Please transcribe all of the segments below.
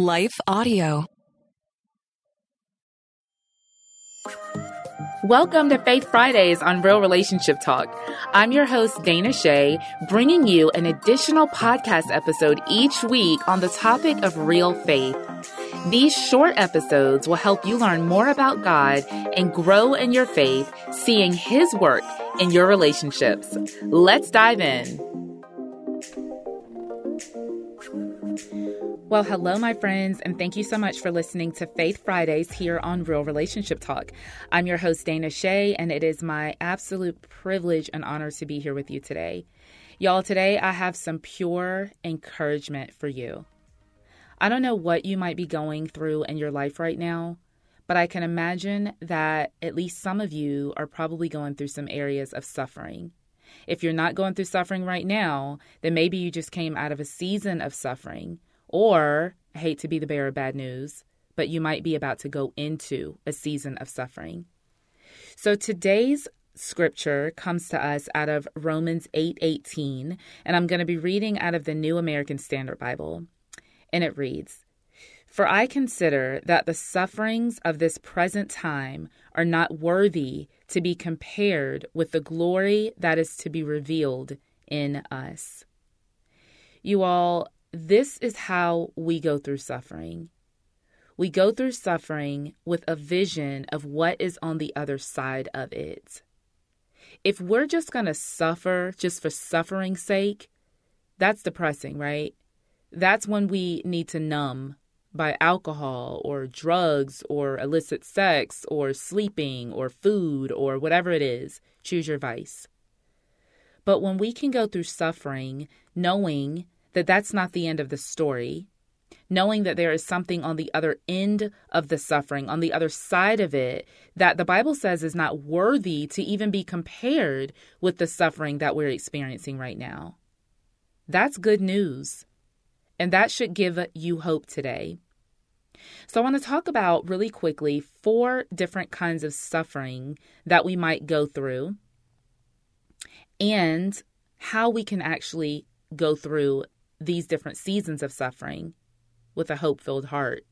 Life Audio. Welcome to Faith Fridays on Real Relationship Talk. I'm your host, Dana Che, bringing you an additional podcast episode each week on the topic of real faith. These short episodes will help you learn more about God and grow in your faith, seeing His work in your relationships. Let's dive in. Well, hello, my friends, and thank you so much for listening to Faith Fridays here on Real Relationship Talk. I'm your host, Dana Che, and it is my absolute privilege and honor to be here with you today. Y'all, today I have some pure encouragement for you. I don't know what you might be going through in your life right now, but I can imagine that at least some of you are probably going through some areas of suffering. If you're not going through suffering right now, then maybe you just came out of a season of suffering or, I hate to be the bearer of bad news, but you might be about to go into a season of suffering. So today's scripture comes to us out of Romans 8:18, 8, and I'm going to be reading out of the New American Standard Bible. And it reads, "For I consider that the sufferings of this present time are not worthy to be compared with the glory that is to be revealed in us." You all, this is how we go through suffering. We go through suffering with a vision of what is on the other side of it. If we're just going to suffer just for suffering's sake, that's depressing, right? That's when we need to numb by alcohol or drugs or illicit sex or sleeping or food or whatever it is. Choose your vice. But when we can go through suffering knowing that that's not the end of the story, knowing that there is something on the other end of the suffering, on the other side of it, that the Bible says is not worthy to even be compared with the suffering that we're experiencing right now. That's good news. And that should give you hope today. So, I want to talk about really quickly four different kinds of suffering that we might go through and how we can actually go through these different seasons of suffering with a hope filled heart.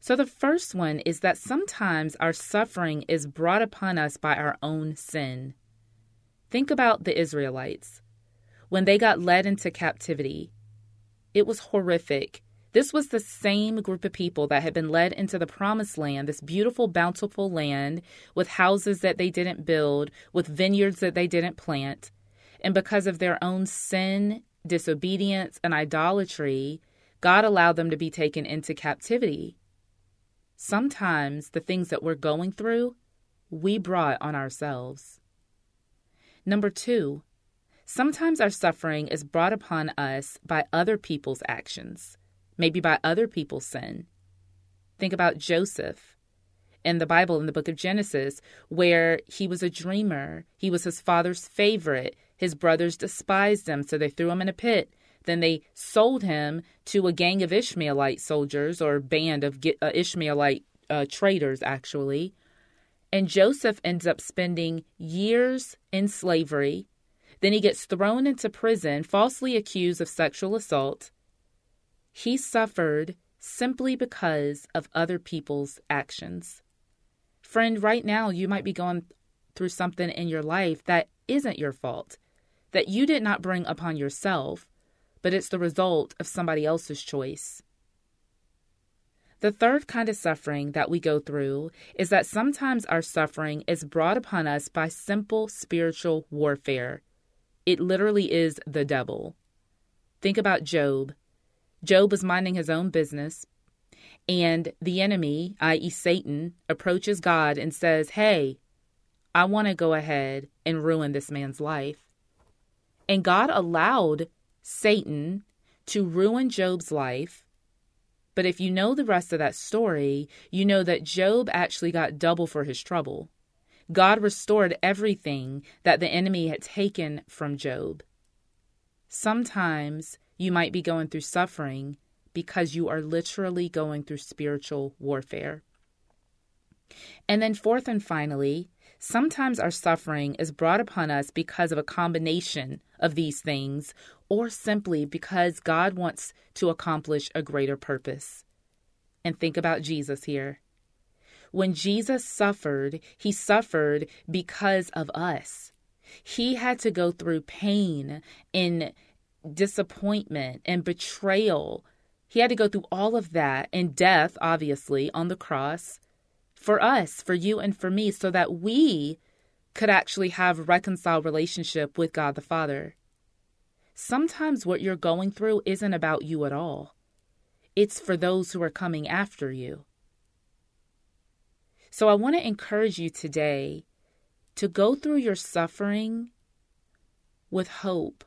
So, the first one is that sometimes our suffering is brought upon us by our own sin. Think about the Israelites. When they got led into captivity, it was horrific. This was the same group of people that had been led into the promised land, this beautiful, bountiful land with houses that they didn't build, with vineyards that they didn't plant. And because of their own sin disobedience, and idolatry, God allowed them to be taken into captivity. Sometimes the things that we're going through, we brought on ourselves. Number two, sometimes our suffering is brought upon us by other people's actions, maybe by other people's sin. Think about Joseph in the Bible, in the book of Genesis, where he was a dreamer. He was his father's favorite. His brothers despised him, so they threw him in a pit. Then they sold him to a gang of Ishmaelite soldiers or band of uh, Ishmaelite uh, traders, actually. And Joseph ends up spending years in slavery. Then he gets thrown into prison, falsely accused of sexual assault. He suffered simply because of other people's actions. Friend, right now you might be going through something in your life that isn't your fault that you did not bring upon yourself, but it's the result of somebody else's choice. The third kind of suffering that we go through is that sometimes our suffering is brought upon us by simple spiritual warfare. It literally is the devil. Think about Job. Job was minding his own business, and the enemy, i.e., Satan, approaches God and says, Hey, I want to go ahead and ruin this man's life. And God allowed Satan to ruin Job's life. But if you know the rest of that story, you know that Job actually got double for his trouble. God restored everything that the enemy had taken from Job. Sometimes you might be going through suffering because you are literally going through spiritual warfare. And then, fourth and finally, Sometimes our suffering is brought upon us because of a combination of these things or simply because God wants to accomplish a greater purpose. And think about Jesus here. When Jesus suffered, he suffered because of us. He had to go through pain and disappointment and betrayal. He had to go through all of that and death, obviously, on the cross for us, for you, and for me, so that we could actually have a reconciled relationship with God the Father. Sometimes what you're going through isn't about you at all. It's for those who are coming after you. So I want to encourage you today to go through your suffering with hope,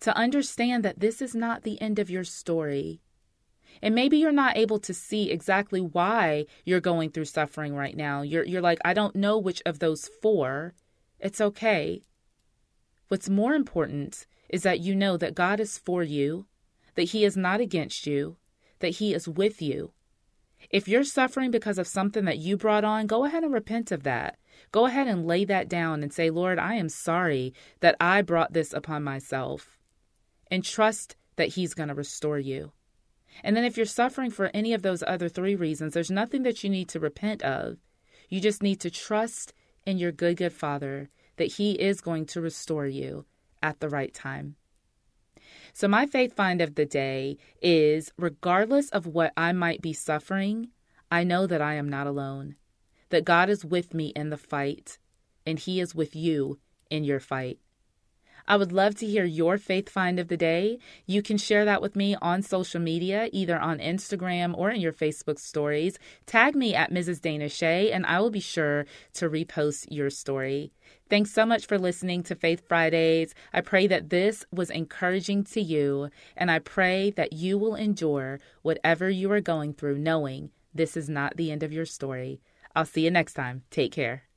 to understand that this is not the end of your story. And maybe you're not able to see exactly why you're going through suffering right now. You're, you're like, I don't know which of those four. It's okay. What's more important is that you know that God is for you, that He is not against you, that He is with you, if you're suffering because of something that you brought on, go ahead and repent of that. Go ahead and lay that down and say, Lord, I am sorry that I brought this upon myself. And trust that He's going to restore you. And then if you're suffering for any of those other three reasons, there's nothing that you need to repent of. You just need to trust in your good, good Father that He is going to restore you at the right time. So, my faith find of the day is regardless of what I might be suffering, I know that I am not alone, that God is with me in the fight, and He is with you in your fight. I would love to hear your faith find of the day. You can share that with me on social media, either on Instagram or in your Facebook stories. Tag me at Mrs. Dana Che, and I will be sure to repost your story. Thanks so much for listening to Faith Fridays. I pray that this was encouraging to you, and I pray that you will endure whatever you are going through, knowing this is not the end of your story. I'll see you next time. Take care.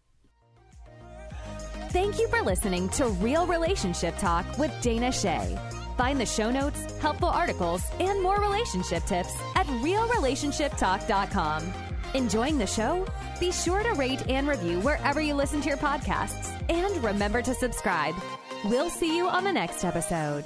Thank you for listening to Real Relationship Talk with Dana Che. Find the show notes, helpful articles, and more relationship tips at realrelationshiptalk.com. Enjoying the show? Be sure to rate and review wherever you listen to your podcasts. And remember to subscribe. We'll see you on the next episode.